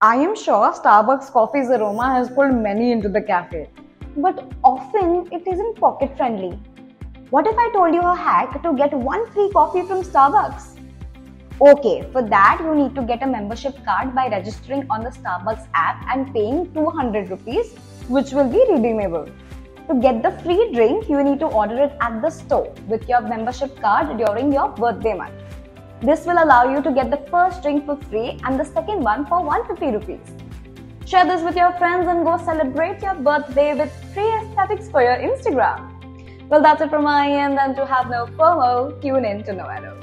I am sure Starbucks coffee's aroma has pulled many into the cafe, but often it isn't pocket friendly. What if I told you a hack to get one free coffee from Starbucks? Okay, for that you need to get a membership card by registering on the Starbucks app and paying 200 rupees, which will be redeemable. To get the free drink, you need to order it at the store with your membership card during your birthday month. This will allow you to get the first drink for free and the second one for 150 rupees. Share this with your friends and go celebrate your birthday with free aesthetics for your Instagram. Well, that's it from my end, and to have no FOMO, tune in to Novello.